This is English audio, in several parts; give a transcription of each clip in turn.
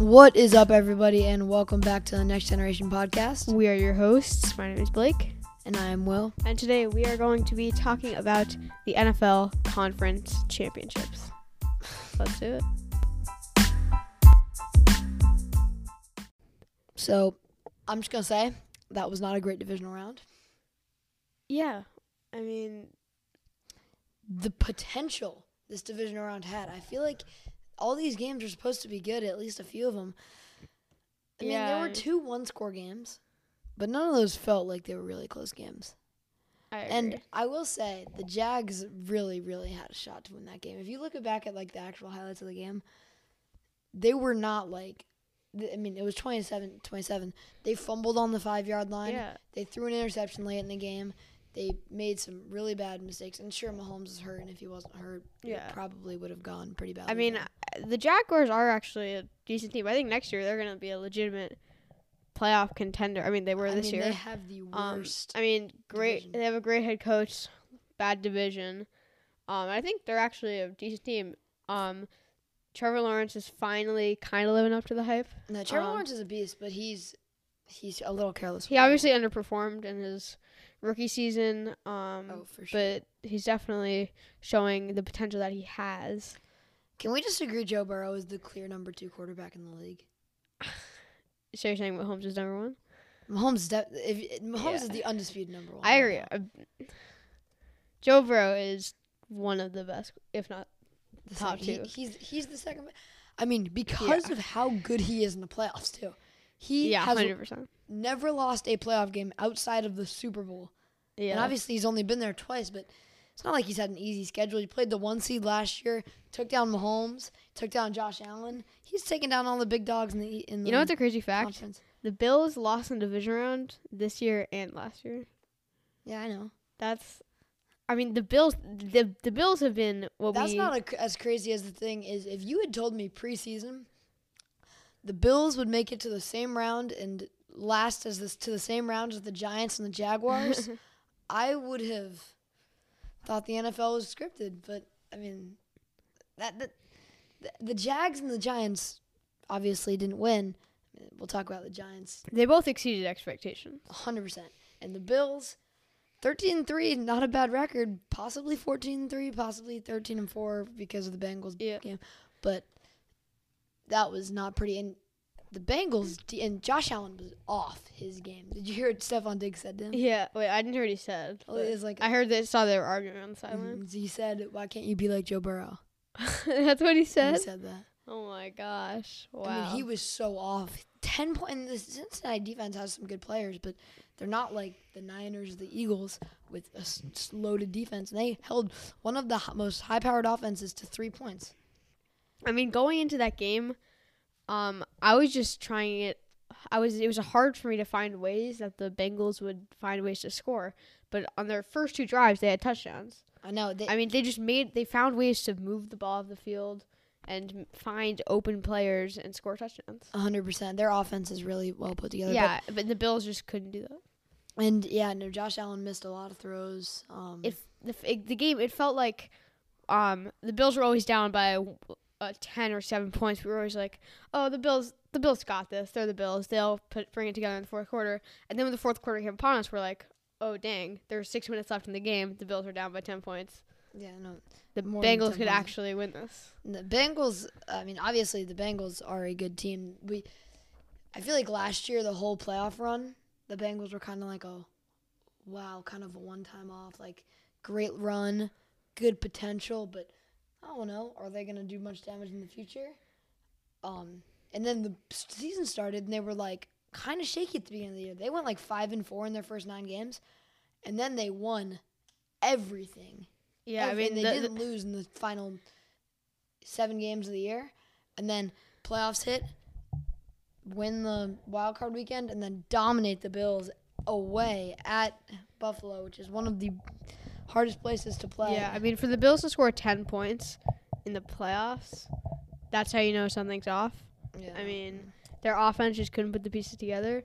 What is up, everybody, and welcome back to the Next Generation Podcast. We are your hosts. My name is Blake, And I am Will. and today we are going to be talking about the NFL Conference Championships. Let's do it. So, I'm just gonna say that was not a great divisional round. Yeah, I mean, The potential this divisional round had, I feel like all these games are supposed to be good. At least a few of them. I mean, there were two one-score games, but none of those felt like they were really close games. I And. I will say the Jags really, really had a shot to win that game. If you look back at like the actual highlights of the game, they were not like. I mean, it was 27 27. They fumbled on the five yard line. yeah, They threw an interception late in the game. They made some really bad mistakes. And sure, Mahomes was hurt, and if he wasn't hurt, Yeah. it probably would have gone pretty bad. I mean, uh, the Jaguars are actually a decent team. I think next year they're going to be a legitimate playoff contender. I mean, they were I this mean, year. they have the Um, worst. I mean, great. division. They have a great head coach, bad division. Um, I think they're actually a decent team. Um, Trevor Lawrence is finally kind of living up to the hype. no, Trevor um, Lawrence is a beast, but he's he's a little careless. He obviously underperformed in his rookie season. Um, Oh, for sure. but he's definitely showing the potential that he has. Can we just agree Joe Burrow is the clear number two quarterback in the league? So you're saying Mahomes is number one? Mahomes de- if Mahomes is the undisputed number one. I agree. now. Uh, Joe Burrow is one of the best, if not The top second- he- two. he's he's the second. I mean, because Yeah. of how good he is in the playoffs too. He yeah, has hundred percent. never lost a playoff game outside of the Super Bowl. Yeah, And obviously he's only been there twice, but it's not like he's had an easy schedule. He played the one seed last year, took down Mahomes, took down Josh Allen. He's taken down all the big dogs in the in the you know what's a crazy fact? conference. The Bills lost in the division round this year and last year. Yeah, I know. That's, I mean, the Bills. The the Bills have been what That's we. not a, as crazy as the thing is. If you had told me preseason, the Bills would make it to the same round and last as this to the same round as the Giants and the Jaguars, I would have thought the NFL was scripted. But I mean, that, that the, the Jags and the Giants obviously didn't win. We'll talk about the Giants they both exceeded expectations. 100%. And the Bills 13 3, not a bad record. Possibly 14 3, possibly 13 and 4 because of the Bengals Yeah. game. But that was not pretty. And the Bengals and Josh Allen was off his game. Did you hear what Stefon Diggs said to him? Yeah. Wait, I didn't hear what he said. Well, it was like, I heard they saw they were arguing on the sideline. Mhm. he said, "Why can't you be like Joe Burrow?" That's what he said. He said. that. Oh my gosh! Wow. I mean, he was so off. Ten point. And the Cincinnati defense has some good players, but they're not like the Niners, the Eagles, with a s- loaded defense. And they held one of the h- most high-powered offenses to three points. I mean, going into that game, um, I was just trying it. I was. It was hard for me to find ways that the Bengals would find ways to score. But on their first two drives, they had touchdowns. I know. They, I mean, they just made. They found ways to move the ball off the field and find open players and score touchdowns. hundred percent. Their offense is really well put together. Yeah, but, the Bills just couldn't do that. And yeah, no. Josh Allen missed a lot of throws. Um, If the the game, it felt like, um, the Bills were always down by uh, ten or seven points. We were always like, oh, the Bills, the Bills got this. They're the Bills. They'll put bring it together in the fourth quarter. And then when the fourth quarter came upon us, we're like, oh dang, there's six minutes left in the game. The Bills are down by ten points. yeah, no. The More Bengals could points. actually win this. The Bengals. I mean, obviously the Bengals are a good team. We, I feel like last year the whole playoff run, the Bengals were kind of like a, wow, kind of a one-time off. Like great run, good potential, but I don't know. Are they gonna do much damage in the future? Um, and then the season started and they were like kind of shaky at the beginning of the year. They went like five and four in their first nine games, and then they won everything. Yeah, I mean, they the- the- didn't lose in the final seven games of the year, and then playoffs hit, win the wild card weekend, and then dominate the Bills away at Buffalo, which is one of the hardest places to play. Yeah, I mean, for the Bills to score 10 points in the playoffs, that's how you know something's off. Yeah. I mean, their offense just couldn't put the pieces together.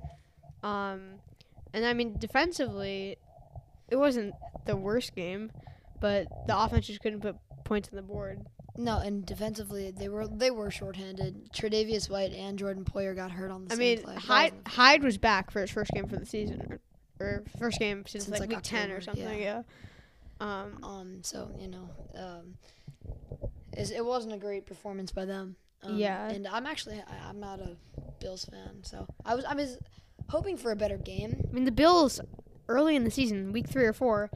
Um, and I mean, defensively, it wasn't the worst game, but the offense just couldn't put points on the board. No, and defensively they were they were shorthanded. Tre'Davious White and Jordan Poyer got hurt on the I same mean, play. Hyde wasn't Hyde was back for his first game for the season, or, or first game since, Since, like, like, week ten or October, something. Yeah. Um. Um, so you know, um, it wasn't a great performance by them. Um, Yeah. and I'm actually I, I'm not a Bills fan, so I was I was hoping for a better game. I mean, the Bills early in the season, week three or four,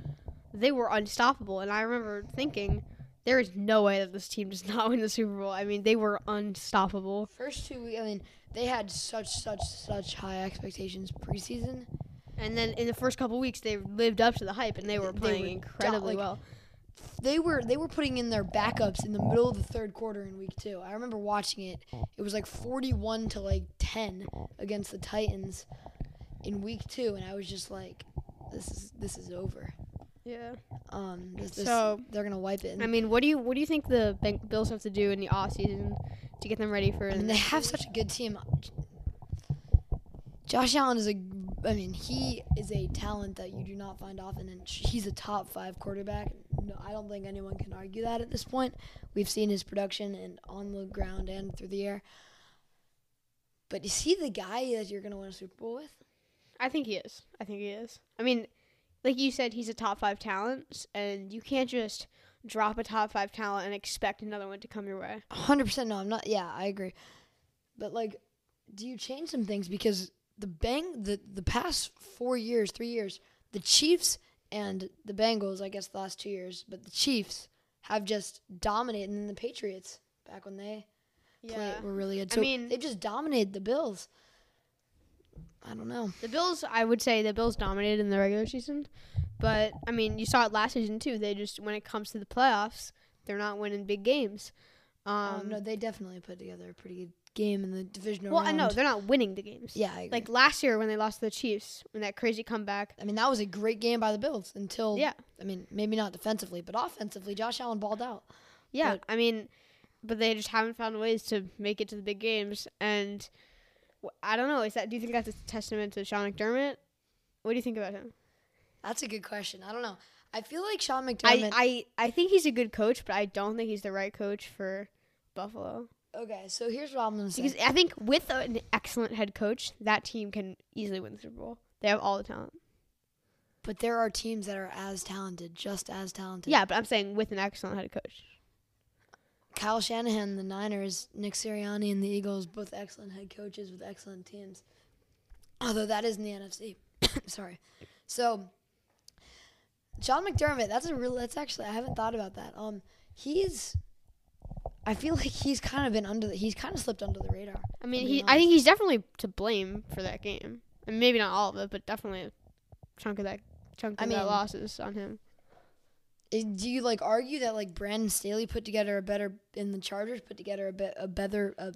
they were unstoppable, and I remember thinking, there is no way that this team does not win the Super Bowl. I mean, they were unstoppable. First two, I mean, they had such such such high expectations preseason. And then in the first couple weeks, they lived up to the hype, and they were playing were incredibly like, well. They were they were putting in their backups in the middle of the third quarter in week two. I remember watching it. It was like 41 to like 10 against the Titans in week two, and I was just like, this is this is over. Yeah. Um, this, this, So- they're gonna wipe it. I mean, what do you what do you think the Bills have to do in the off season to get them ready for? I mean, they have season? such a good team. Josh Allen is a, I mean, he is a talent that you do not find often, and he's a top five quarterback. No, I don't think anyone can argue that at this point. We've seen his production and on the ground and through the air. But is he the guy that you're gonna win a Super Bowl with? I think he is. I think he is. I mean, like you said, he's a top five talent, and you can't just drop a top five talent and expect another one to come your way. hundred percent. No, I'm not. Yeah, I agree. But like, do you change some things because the bang the the past four years, three years, the Chiefs and the Bengals, I guess the last two years, but the Chiefs have just dominated, and the Patriots back when they play, were really good. I mean- they've just dominated the Bills. I don't know. The Bills, I would say, the Bills dominated in the regular season, but I mean, you saw it last season too. They just, when it comes to the playoffs, they're not winning big games. Um, Um, no, they definitely put together a pretty good game in the divisional well, I know they're not winning the games. Yeah, I. Like last year when they lost to the Chiefs, in that crazy comeback. I mean, that was a great game by the Bills until. Yeah, I mean, maybe not defensively, but offensively, Josh Allen balled out. yeah. But- I mean, but they just haven't found ways to make it to the big games, and I don't know. Is that? Do you think that's a testament to Sean McDermott? What do you think about him? That's a good question. I don't know. I feel like Sean I, McDermott. I I think he's a good coach, but I don't think he's the right coach for Buffalo. Okay, so here's what I'm gonna say. Because I think with an excellent head coach, that team can easily win the Super Bowl. They have all the talent. but there are teams that are as talented, just as talented. Yeah, but I'm saying with an excellent head coach. Kyle Shanahan, the Niners, Nick Sirianni, and the Eagles, both excellent head coaches with excellent teams. Although that is in the NFC. Sorry. So Sean McDermott, that's a real. That's actually I haven't thought about that. Um, he's. I feel like he's kind of been under. The, he's kind of slipped under the radar. I mean, he. I think he's definitely to blame for that game, and maybe not all of it, but definitely a chunk of that chunk I of that mean- loss is on him. Do you like argue that like Brandon Staley put together a better in the Chargers put together a bit a better a,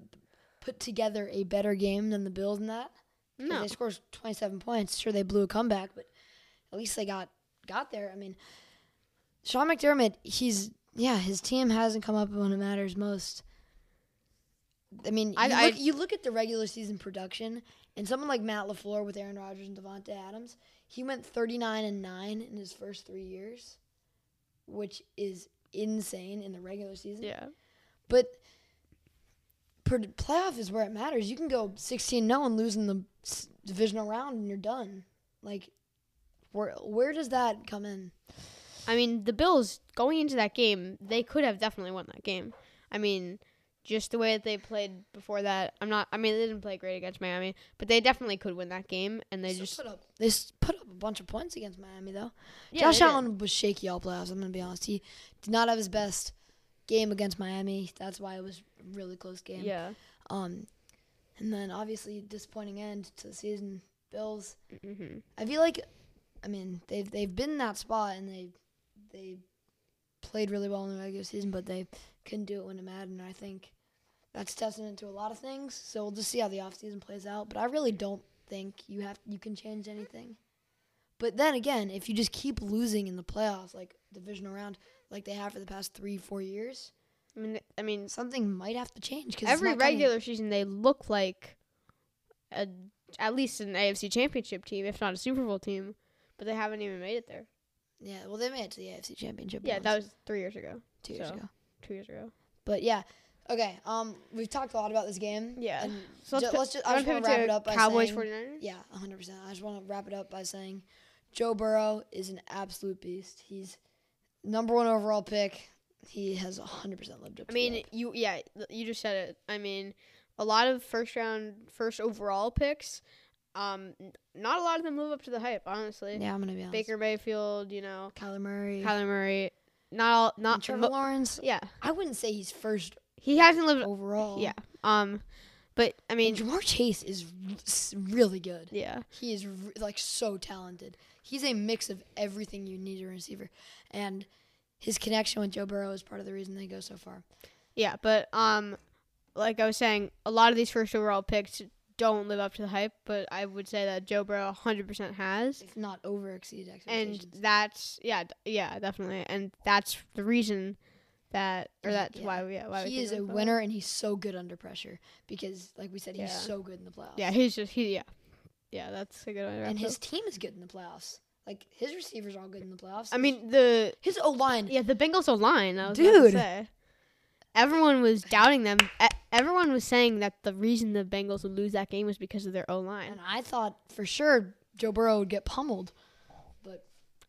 put together a better game than the Bills in that? No, They scored 27 points. Sure, they blew a comeback, but at least they got got there. I mean, Sean McDermott, he's yeah, his team hasn't come up when it matters most. I mean, you, I- I- look, you look at the regular season production, and someone like Matt LaFleur with Aaron Rodgers and Davante Adams, he went 39 and nine in his first three years, which is insane in the regular season. yeah, But per playoff is where it matters. You can go 16 0 and lose in the s- divisional round and you're done. Like, where where does that come in? I mean, the Bills going into that game, they could have definitely won that game. I mean, just the way that they played before that. I'm not. I mean, they didn't play great against Miami, but they definitely could win that game, and they Still just put up they put up a bunch of points against Miami though. yeah, Josh. Allen was shaky all playoffs. I'm gonna be honest. He did not have his best game against Miami. That's why it was a really close game. Yeah. Um, and then obviously disappointing end to the season. Bills. hmm I feel like, I mean, they've they've been in that spot and they they played really well in the regular season, but they couldn't do it when it mattered. And I think that's testament to a lot of things. So we'll just see how the offseason plays out. But I really don't think you have you can change anything. But then again, if you just keep losing in the playoffs, like divisional round, like they have for the past three four years, I mean, I mean, something might have to change. Cause every not coming- regular season they look like a at least an AFC Championship team, if not a Super Bowl team, but they haven't even made it there. Yeah, well, they made it to the AFC Championship. Yeah, once, that was three years ago, two years so- ago. two years ago. But yeah, okay. Um, we've talked a lot about this game. Yeah. So let's, ju- let's just. I just want to wrap it up by Cowboys saying, 49ers? yeah, 100. percent I just want to wrap it up by saying, Joe Burrow is an absolute beast. He's number one overall pick. He has 100 percent lived up. I to mean, you yeah, you just said it. I mean, a lot of first round, first overall picks, um, n- not a lot of them live up to the hype. Honestly, yeah, I'm gonna be honest. Baker Mayfield, you know, Kyler Murray, Kyler Murray, not all, and not Trevor mo- Lawrence. yeah, I wouldn't say he's first he hasn't lived. overall. Yeah, um, but I mean, mean, Ja'Marr Chase is really good. yeah, He is r- like so talented. He's a mix of everything you need in a receiver, and his connection with Joe Burrow is part of the reason they go so far. yeah, but um, like I was saying, a lot of these first overall picks don't live up to the hype. But I would say that Joe Burrow 100% has. If not over exceeded and that's yeah d- yeah definitely and that's the reason that or that's yeah. why we yeah, why he think is a winner, and he's so good under pressure because, like we said, he's Yeah. so good in the playoffs. yeah he's just he yeah yeah that's a good wrap and his team is good in the playoffs. Like his receivers are all good in the playoffs. I mean the his O line. yeah the Bengals O line I was Dude. Everyone was doubting them everyone was saying that the reason the Bengals would lose that game was because of their O line And I thought for sure Joe Burrow would get pummeled, but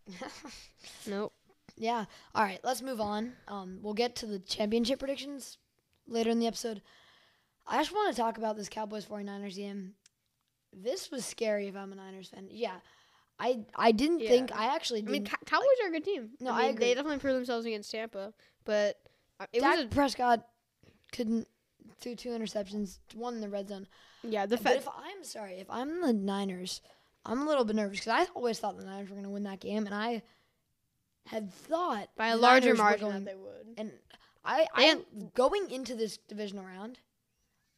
nope Yeah. All right, let's move on. Um, we'll get to the championship predictions later in the episode. I just want to talk about this Cowboys 49ers game. This was scary if I'm a Niners fan. Yeah. I I didn't Yeah. think I actually I mean Cow- Cowboys are a good team No, I I mean agree. they definitely proved themselves against Tampa but it Dak was a, Prescott couldn't threw two interceptions, one in the red zone. yeah the but fact if I'm sorry, if I'm the Niners, I'm a little bit nervous because I always thought the Niners were going to win that game, and I had thought by a larger Niners margin going- that they would And I, I going into this divisional round,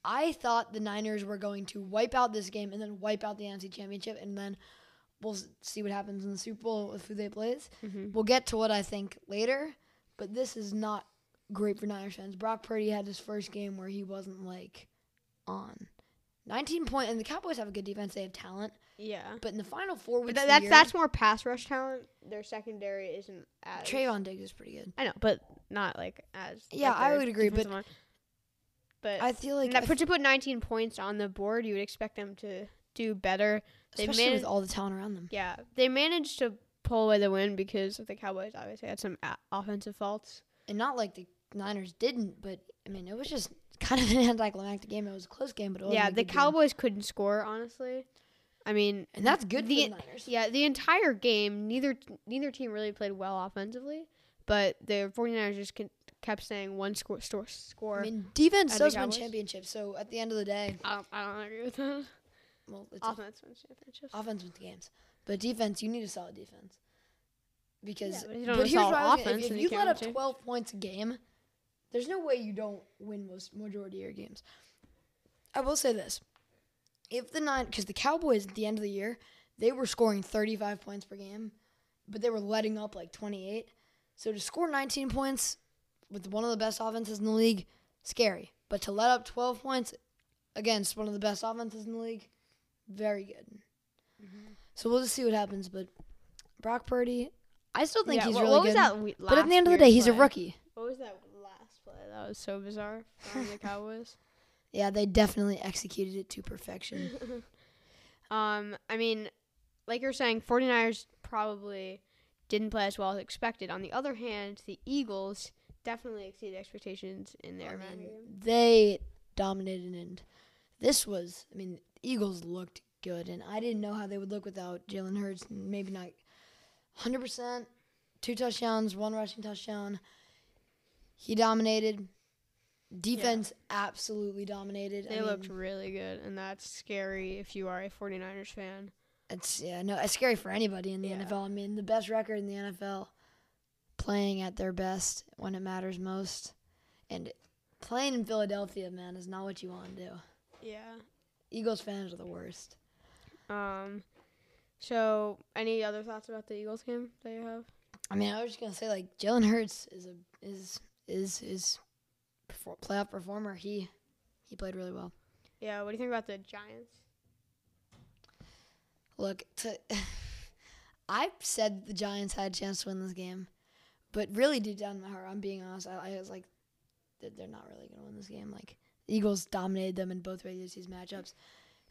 I thought the Niners were going to wipe out this game and then wipe out the NFC Championship, and then we'll see what happens in the Super Bowl with who they plays. Mhm. We'll get to what I think later, but this is not great for Niners fans. Brock Purdy had his first game where he wasn't like on. 19 point, and the Cowboys have a good defense. They have talent, yeah but in the final four weeks, tha- of the that's year, that's more pass rush talent. Their secondary isn't as Trevon Diggs is pretty good. I know, but not like as. Yeah, like I would agree, but line. but I feel like that I put to put 19 points on the board, you would expect them to do better. They especially managed, with all the talent around them. yeah, they managed to pull away the win because the Cowboys obviously had some a- offensive faults. and not like the Niners didn't, but I mean, it was just kind of an anticlimactic game. It was a close game, but it Yeah, the good game. Cowboys couldn't score honestly. I mean, and that's good the- for the Niners. Yeah, the entire game, neither neither team really played well offensively, but the 49ers just con- kept saying one score store score. I mean, defense does win championships. So at the end of the day, I don't, I don't agree with that. well, it's a- Offense wins championships. offense wins games, but defense, you need a solid defense. Because, Yeah, but you don't but have here's what was gonna, offense, if, if you let up 12 points a game, there's no way you don't win most majority of your games. I will say this: if the nine, because the Cowboys at the end of the year, they were scoring 35 points per game, but they were letting up like 28. So to score 19 points with one of the best offenses in the league, scary. But to let up 12 points against one of the best offenses in the league, very good. Mm-hmm. So we'll just see what happens. But Brock Purdy, I still think Yeah, he's what, really good. but at the end of the day, weird he's a rookie. What was that play? That was so bizarre from the Cowboys. Yeah, they definitely executed it to perfection. Um, I mean, like you're saying, 49ers probably didn't play as well as expected. On the other hand, the Eagles definitely exceeded expectations in their I mean, game. they dominated, and this was. I mean, Eagles looked good, and I didn't know how they would look without Jalen Hurts. Maybe not 100 percent. Two touchdowns, one rushing touchdown. He dominated. Defense absolutely dominated. They I looked mean, really good, and that's scary if you are a 49ers fan. It's yeah, no, it's scary for anybody in the Yeah. NFL. I mean, the best record in the NFL, playing at their best when it matters most, and playing in Philadelphia, man, is not what you want to do. Yeah. Eagles fans are the worst. Um, so any other thoughts about the Eagles game that you have? I mean, I was just gonna say like Jalen Hurts is a is is is perfor- playoff performer. He he played really well. Yeah, what do you think about the Giants? Look, to I said the Giants had a chance to win this game, but really deep down in my heart, I'm being honest. I, I was like, they're not really gonna win this game. Like the Eagles dominated them in both regular season matchups,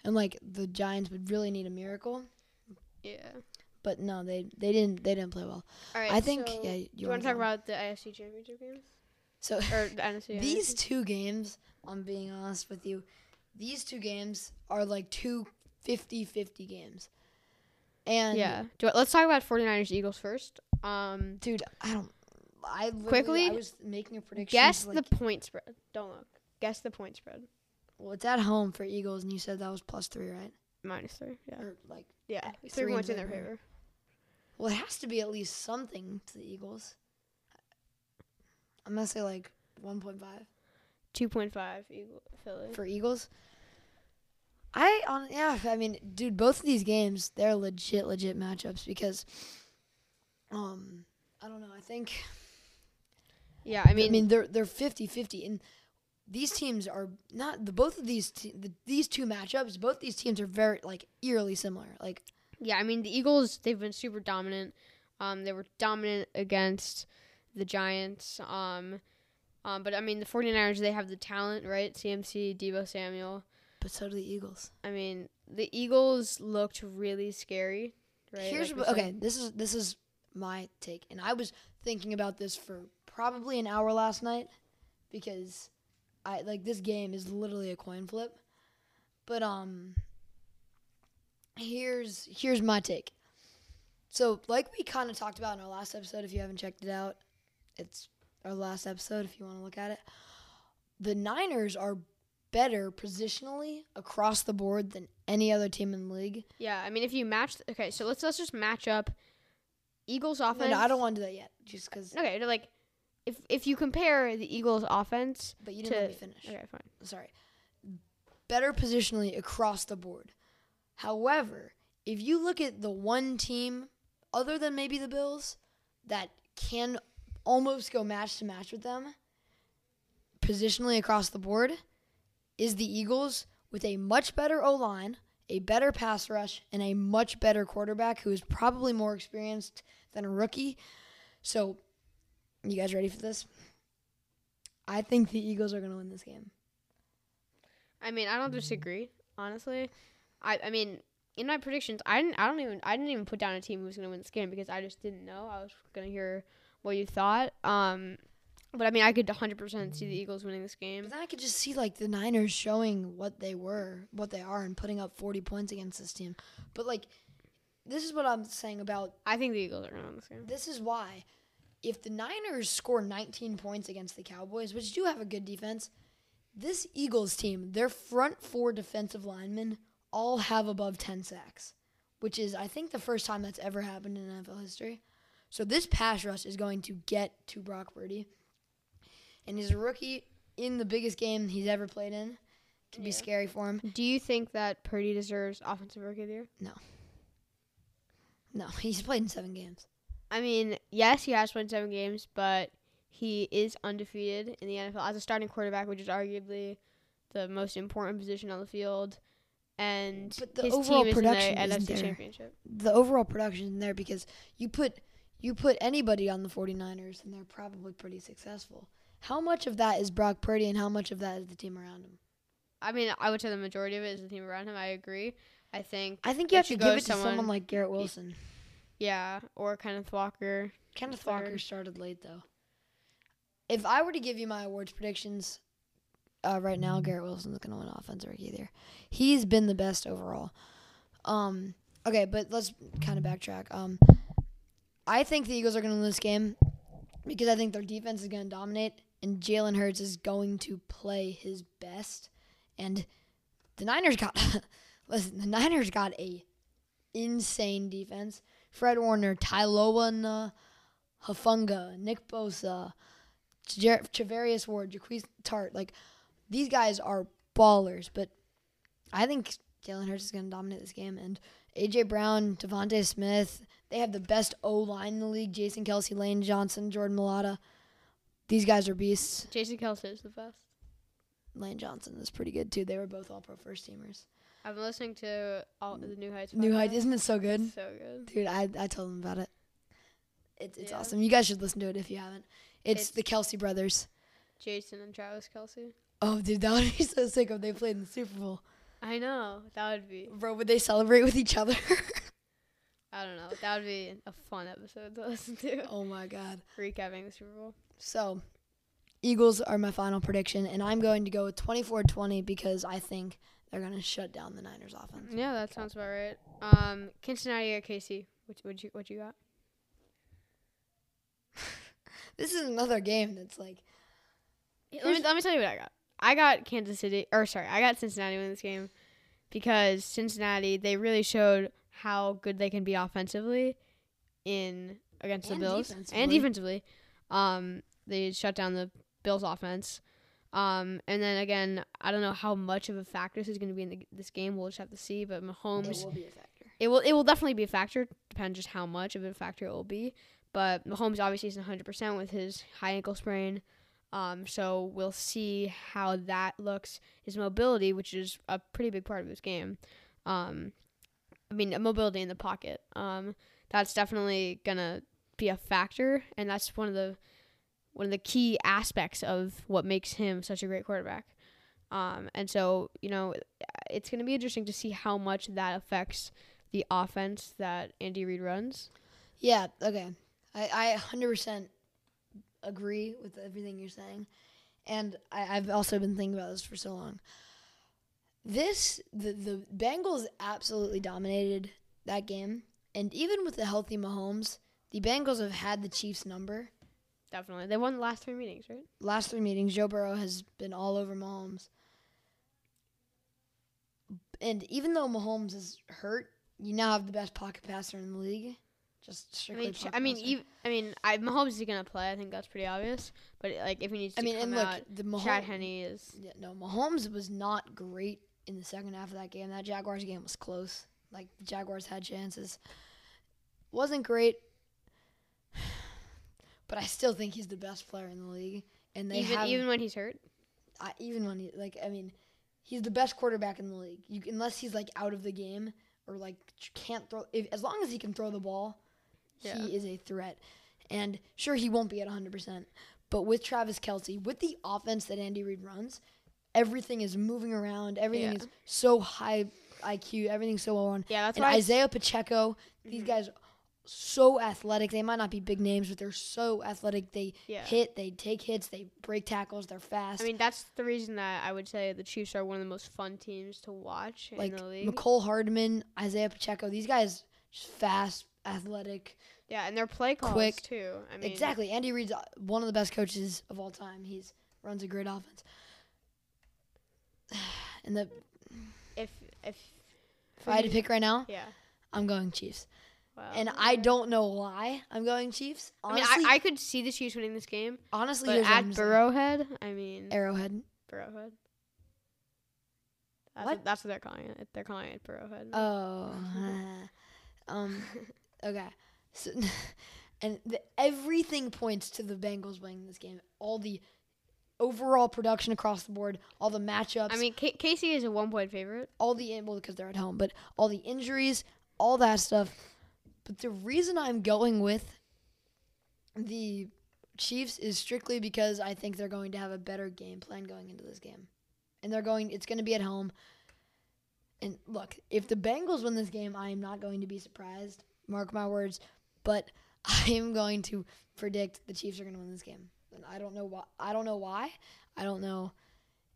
and like the Giants would really need a miracle. Yeah. But no, they they didn't they didn't play well. All right. I think so yeah. You, You, want to talk about the AFC Championship games so these two games? I'm being honest with you. These two games are like two 50-50 games. And Yeah. Do, let's talk about 49ers Eagles first. Um, dude, I don't. I Quickly, I was making a prediction. guess like, the point spread. Don't look. Guess the point spread. Well, it's at home for Eagles, and you said that was plus three, right? Minus three. Yeah. Or like, Yeah. Three three points in their three. favor. well, it has to be at least something to the Eagles. I'm gonna say like 1.5 Two point five Eagle Philly. for Eagles. I on yeah, I mean, dude, both of these games they're legit, legit matchups because, um, I don't know. I think yeah. I mean I mean, mean, they're they're 50-50 and these teams are not the both of these te- the, these two matchups. Both these teams are very like eerily similar. Like yeah. I mean, the Eagles they've been super dominant. Um, they were dominant against the Giants. Um, um, but I mean, the 49ers they have the talent, right? CMC, Deebo Samuel. but so do the Eagles. I mean, the Eagles looked really scary, right? Here's Like said. okay. This is this is my take, and I was thinking about this for probably an hour last night because I like this game is literally a coin flip. But um, here's here's my take. So, like we kind of talked about in our last episode, if you haven't checked it out, it's our last episode. If you want to look at it, the Niners are better positionally across the board than any other team in the league. Yeah, I mean, if you match, okay, so let's let's just match up Eagles offense. No, no, I don't want to do that yet, just because. Okay, like, if if you compare the Eagles offense But you didn't let to me finish. okay, fine. Sorry. Better positionally across the board. However, if you look at the one team, other than maybe the Bills, that can almost go match to match with them, positionally across the board, is the Eagles with a much better O line, a better pass rush, and a much better quarterback who is probably more experienced than a rookie. So, you guys ready for this? I think the Eagles are going to win this game. I mean, I don't disagree, honestly. I I mean, in my predictions, I didn't I don't even I didn't even put down a team who was gonna win this game because I just didn't know. I was gonna hear what you thought. Um, but I mean, I could 100% see the Eagles winning this game. But then I could just see like the Niners showing what they were, what they are, and putting up 40 points against this team. But like, this is what I'm saying about. I think the Eagles are gonna win this game. This is why, if the Niners score 19 points against the Cowboys, which do have a good defense, this Eagles team, their front four defensive linemen all have above 10 sacks, which is I think the first time that's ever happened in NFL history. So this pass rush is going to get to Brock Purdy, and he's a rookie in the biggest game he's ever played in. Can be scary for him. Do you think that Purdy deserves offensive rookie of the year? No, No, he's played in seven games. I mean, yes, he has played seven games, but he is undefeated in the NFL as a starting quarterback, which is arguably the most important position on the field. And But the his overall team is production in the NFC there. Championship. The overall production in there because you put you put anybody on the 49ers and they're probably pretty successful. How much of that is Brock Purdy and how much of that is the team around him? I mean, I would say the majority of it is the team around him. I agree. I think, I think you have to give it to someone, someone- like Garrett Wilson. yeah, or Kenneth Walker. Kenneth third. Walker started late though. If I were to give you my awards predictions uh, right now, Garrett Wilson's going to win Offensive Rookie of the Year. He's been the best overall. Um, okay, but let's kind of backtrack. Um, I think the Eagles are going to win this game because I think their defense is going to dominate, and Jalen Hurts is going to play his best. And the Niners got listen. The Niners got a insane defense. Fred Warner, Talanoa Hufanga, Nick Bosa, Charvarius Ward, Jaquez Tart. Like, these guys are ballers, but I think Jalen Hurts is going to dominate this game. And A.J. Brown, DeVonta Smith, they have the best O line in the league. Jason Kelce, Lane Johnson, Jordan Mailata. These guys are beasts. Jason Kelce is the best. Lane Johnson is pretty good, too. They were both all pro first teamers. I've been listening to all the New Heights. New Heights, isn't it so good? So good. Dude, I, I told them about it. It's it's Yeah. awesome. You guys should listen to it if you haven't. It's, It's- the Kelce brothers. Jason and Travis Kelce. Oh, dude, that would be so sick if they played in the Super Bowl. I know that would be. Bro, would they celebrate with each other? I don't know. That would be a fun episode to listen to. oh my god. Recapping the Super Bowl. So, Eagles are my final prediction, and I'm going to go with 24-20 because I think they're going to shut down the Niners offense. Yeah, that sounds about right. Um, Cincinnati or KC? What what you what you got? This is another game that's like Let me let me tell you what I got. I got Kansas City, or sorry, I got Cincinnati winning this game because Cincinnati they really showed how good they can be offensively in against And the Bills defensively. and defensively. Um, they shut down the Bills offense. Um, and then again, I don't know how much of a factor this is going to be in the, this game. We'll just have to see. But Mahomes, it will be a factor. it will it will definitely be a factor. Depends just how much of a factor it will be. But Mahomes obviously isn't 100 percent with his high ankle sprain. Um, so we'll see how that looks. His mobility, which is a pretty big part of his game. Um, I mean, mobility in the pocket. Um, that's definitely gonna be a factor, and that's one of the one of the key aspects of what makes him such a great quarterback. Um, and so you know, it's gonna be interesting to see how much that affects the offense that Andy Reid runs. Yeah, okay. I, I 100% agree with everything you're saying. And I, I've also been thinking about this for so long. This, the, the Bengals absolutely dominated that game. And even with the healthy Mahomes, the Bengals have had the Chiefs' number. Definitely, they won the last three meetings, right? Last three meetings, Joe Burrow has been all over Mahomes. And even though Mahomes is hurt, you now have the best pocket passer in the league. Just I strictly mean, ch- I mean, ev- I mean, I, Mahomes is gonna play. I think that's pretty obvious. But like, if he needs to I mean, come and look, out, the Mahomes, Chad Henne is. Yeah, no, Mahomes was not great in the second half of that game. That Jaguars game was close. Like the Jaguars had chances. Wasn't great, but I still think he's the best player in the league. And they even have even when he's hurt. I, even when he like I mean, he's the best quarterback in the league. You unless he's like out of the game or like can't throw. If, as long as he can throw the ball, Yeah. he is a threat. And sure, he won't be at 100, percent but with Travis Kelce, with the offense that Andy Reid runs, everything is moving around. Everything Yeah. is so high IQ. Everything's so well run. Yeah, that's and why. Isaiah Pacheco, these Mhm. guys, so athletic. They might not be big names, but they're so athletic. They yeah. hit, they take hits, they break tackles, they're fast. I mean, that's the reason that I would say the Chiefs are one of the most fun teams to watch like in the league. Mecole Hardman, Isaiah Pacheco. These guys just fast, athletic. yeah, and their play calls quick. too. I mean, exactly. Andy Reid's uh, one of the best coaches of all time. He's runs a great offense. And the If if if I had to pick right now, yeah. I'm going Chiefs. Well, And I don't know why I'm going Chiefs. Honestly, I mean, I, I could see the Chiefs winning this game, honestly, but at. Burrowhead, I mean, Arrowhead. Burrowhead. That's What? that's what they're calling it. They're calling it Burrowhead. Oh, um, okay. So, and the, everything points to the Bengals winning this game. All the overall production across the board, all the matchups. I mean, K- KC is a one point favorite. all the well because they're at home, but all the injuries, all that stuff. But the reason I'm going with the Chiefs is strictly because I think they're going to have a better game plan going into this game. And they're going it's going to be at home. And look, if the Bengals win this game, I am not going to be surprised. Mark my words, but I am going to predict the Chiefs are going to win this game. And I don't know why I don't know why. I don't know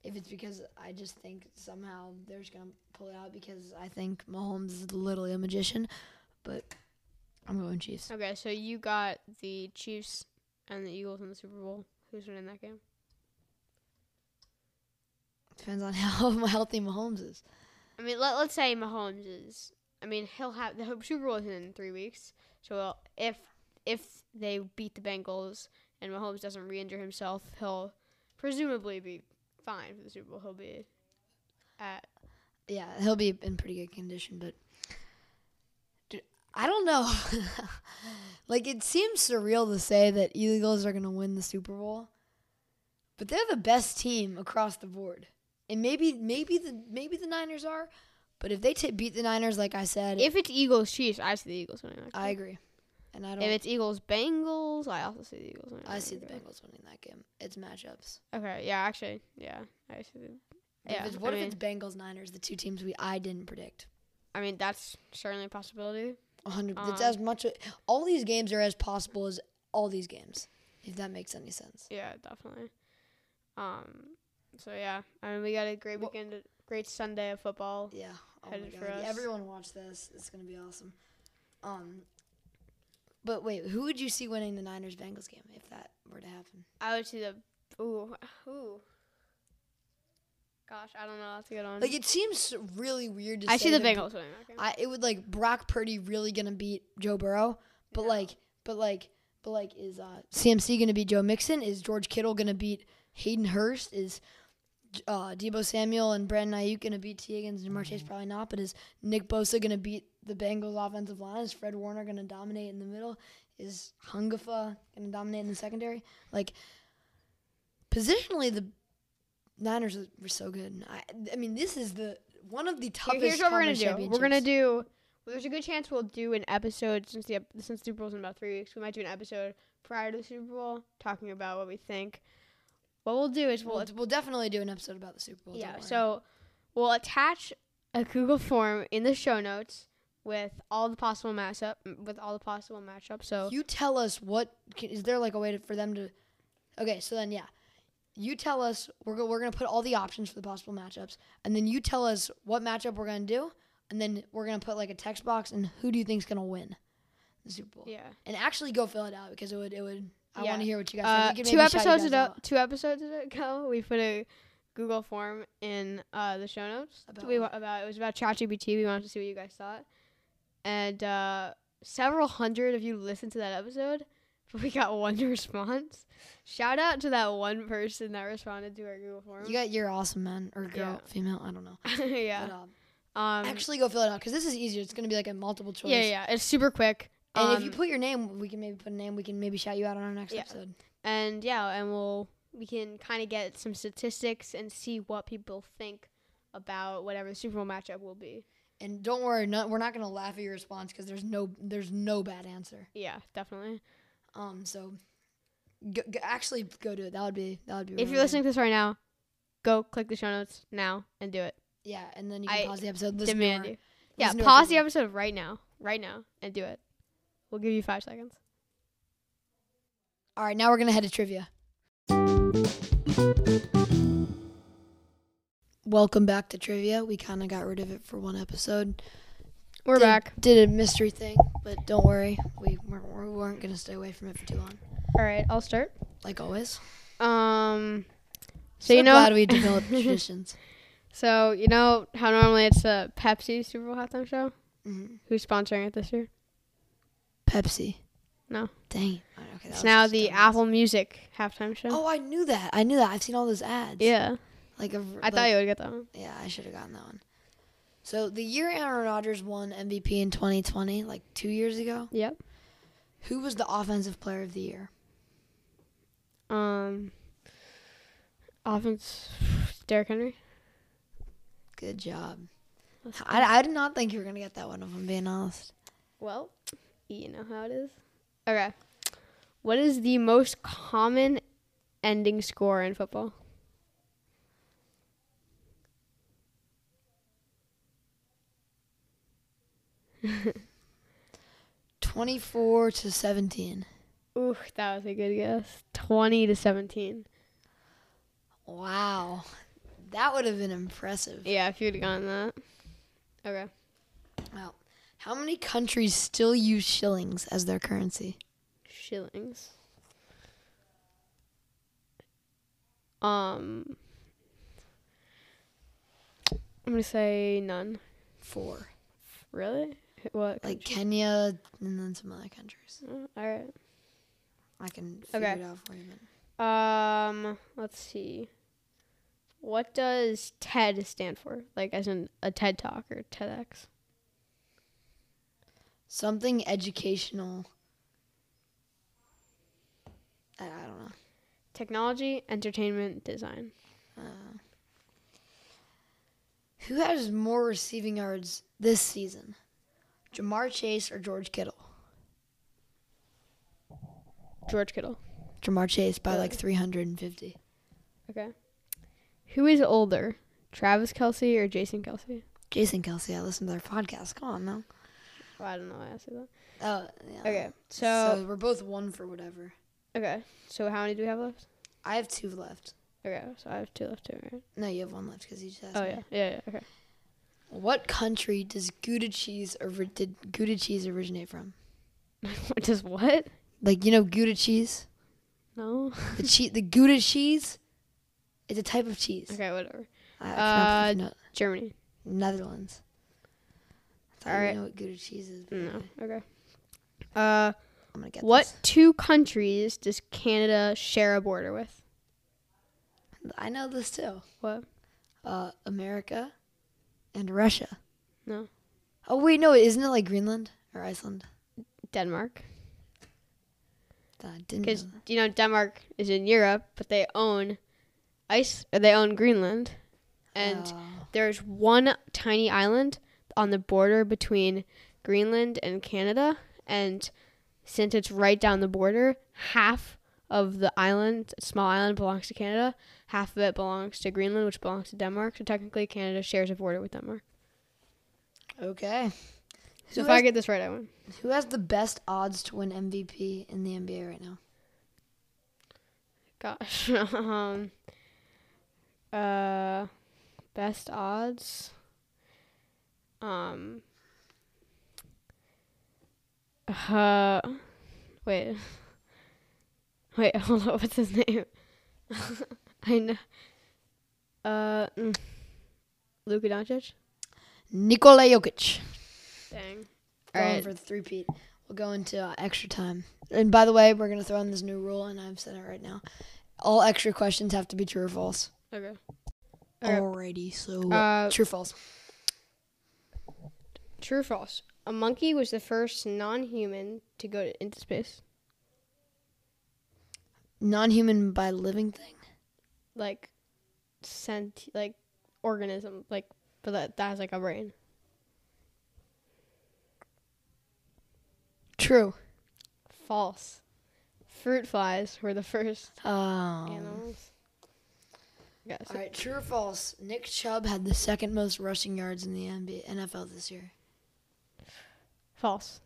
if it's because I just think somehow they're just gonna pull it out because I think Mahomes is literally a magician, but I'm going Chiefs. Okay, so you got the Chiefs and the Eagles in the Super Bowl. Who's winning that game? Depends on how healthy Mahomes is. I mean, let, let's say Mahomes is. I mean, he'll have the Super Bowl is in three weeks. So if if they beat the Bengals and Mahomes doesn't re-injure himself, he'll presumably be fine for the Super Bowl. He'll be at Yeah, he'll be in pretty good condition, but dude, I don't know. like it seems surreal to say that Eagles are gonna win the Super Bowl, but they're the best team across the board. And maybe maybe the maybe the Niners are, but if they t- beat the Niners, like I said, if it's Eagles Chiefs, I see the Eagles winning that. I agree. and I don't. If it's Eagles Bengals, I also see the Eagles. winning I see the. Bengals winning that game. It's matchups. Okay, yeah, actually, yeah, I see. The, yeah, if it's, what I if mean, it's Bengals Niners, the two teams we I didn't predict? I mean, that's certainly a possibility. A hundred. it's Um, as much. All these games are as possible as all these games. If that makes any sense. Yeah, definitely. Um, so yeah, I mean, we got a great Well- weekend, great Sunday of football. Yeah. Oh Headed for us. Everyone watch this. It's gonna be awesome. Um. But wait, who would you see winning the Niners Bengals game if that were to happen? I would see the ooh ooh. Gosh, I don't know. That's a good one. Like it seems really weird to I see the Bengals winning that game. I it would like Brock Purdy really gonna beat Joe Burrow, but No. like but like but like is uh, CMC gonna beat Joe Mixon? Is George Kittle gonna beat Hayden Hurst? Is uh, Deebo Samuel and Brandon Aiyuk gonna beat Tee Higgins and Ja'Marr Chase? Probably not. But is Nick Bosa gonna beat the Bengals offensive line? Is Fred Warner gonna dominate in the middle? Is Hufanga gonna dominate in the secondary? Like positionally, the Niners were so good. I, I mean, this is the one of the toughest. Here's what we're gonna do. We're gonna do. Well, there's a good chance we'll do an episode since the since Super Bowl's in about three weeks. We might do an episode prior to the Super Bowl talking about what we think. What we'll do is we'll We'll, we'll definitely do an episode about the Super Bowl. yeah. So we'll attach a Google form in the show notes with all the possible matchup with all the possible matchups. So you tell us what can, is there like a way to, for them to. Okay, so then yeah, you tell us we're go, we're gonna put all the options for the possible matchups, and then you tell us what matchup we're gonna do, and then we're gonna put like a text box and who do you think's gonna win the Super Bowl? yeah. And actually go fill it out because it would it would. I Yeah. want to hear what you guys Uh, two maybe shout you episodes ago, out. two episodes ago, we put a Google form in uh, the show notes. About we about it was about ChatGPT. We wanted to see what you guys thought, and uh, several hundred of you listened to that episode, but we got one response. Shout out to that one person that responded to our Google form. You got you're awesome, man, or girl, Yeah. female, I don't know. yeah. But, um, Um. actually, go fill it out because this is easier. It's gonna be like a multiple choice. yeah, yeah. It's super quick. And if you Um, put your name, we can maybe put a name. We can maybe shout you out on our next Yeah. episode. and yeah, and we'll we can kind of get some statistics and see what people think about whatever the Super Bowl matchup will be. And don't worry, no, we're not gonna laugh at your response because there's no there's no bad answer. Yeah, definitely. Um, so go, go, actually go do it. That would be that would be. If really you're listening good. to this right now, go click the show notes now and do it. yeah, and then you can I pause the episode. Listen Demand you. Yeah, listen to our pause the episode right now, right now, and do it. We'll give you five seconds. All right, now we're gonna head to trivia. Welcome back to trivia. We kind of got rid of it for one episode. We're did, back. Did a mystery thing, but don't worry, we weren't, we weren't gonna stay away from it for too long, All right, I'll start. like always. Um, so, So you know, glad we developed traditions. so you know how normally it's a Pepsi Super Bowl halftime show. hmm Who's sponsoring it this year? Pepsi. No. Dang. it. Okay, It's now the. Apple Music halftime show. Oh, I knew that. I knew that. I've seen all those ads. yeah, Like a, I thought you would get that one. Yeah, I should have gotten that one. So the year Aaron Rodgers won MVP in 2020, like two years ago, Yep. who was the offensive player of the year? Um, offense, Derrick Henry. Good job. I, I did not think you were gonna get that one. If I'm being honest. Well, you know how it is. Okay. What is the most common ending score in football? Twenty-four to seventeen. Ooh, that was a good guess. 20 to 17. Wow, that would have been impressive. Yeah, if you'd have gotten that. Okay. How many countries still use shillings as their currency? Shillings. Um, I'm gonna say none. Four. Really? What? Like? Kenya and then some other countries. Oh, all right. I can figure Okay. it out for you. But Um, let's see. What does TED stand for? Like, as in a TED Talk or TEDx? Something educational. I, don't know. Technology, entertainment, design. Uh, who has more receiving yards this season? Ja'Marr Chase or George Kittle? George Kittle. Jamar Chase by like 350. Okay. Who is older, Travis Kelce or Jason Kelce? Jason Kelce, I listened to their podcast. Come on now. Oh, I don't know. why I said that. Oh, yeah. Okay. So, So, we're both one for whatever. okay. So how many do we have left? I have two left. Okay. So I have two left too. Right? No, you have one left because you just asked Oh me. yeah. Yeah. Yeah. Okay. What country does Gouda cheese or did Gouda cheese originate from? Does what? Like you know Gouda cheese, No. the cheese, the Gouda cheese. It's a type of cheese. okay. Whatever. I you uh, know- Germany. Netherlands. I you Alright. know what Gouda cheese is. No. okay. Uh, I'm gonna get what this. two countries does Canada share a border with? I know this too. What? Uh, America and Russia. No. Oh wait, no, isn't it like Greenland or Iceland? Denmark. Because you know Denmark is in Europe, but they own ice. Or they own Greenland, and Oh. there's one tiny island on the border between Greenland and Canada, and since it's right down the border, half of the island, small island, belongs to Canada. Half of it belongs to Greenland, which belongs to Denmark. So technically, Canada shares a border with Denmark. okay. So Who if I get this right, I win. Who has the best odds to win MVP in the NBA right now? Gosh. um. Uh, best odds. Um. Uh. Wait. Wait. Hold on. What's his name? I know. Uh. Mm. Luka Doncic. Nikola Jokic. Dang. Going Alright. for the three-peat. We'll go into uh, extra time. And by the way, we're gonna throw in this new rule, and I've said it right now. All extra questions have to be true or false. Okay. Okay. Alrighty, so Uh, true or false. True or false? A monkey was the first non-human to go to, into space. Non-human by living thing. like sent like organism like but that that has like a brain. True. False. Fruit flies were the first Um, animals. All right, true or false? Nick Chubb had the second most rushing yards in the NBA, NFL this year. False.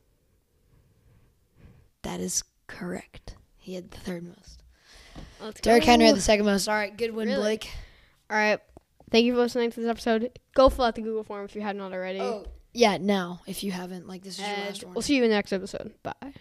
That is correct. He had the third most. Let's Derrick Henry had the second most. All right, good win, Really? Blake. All right. Thank you for listening to this episode. Go fill out the Google form if you hadn't already. Oh, yeah, now if you haven't, like this is your and last one. we'll see you in the next episode. Bye.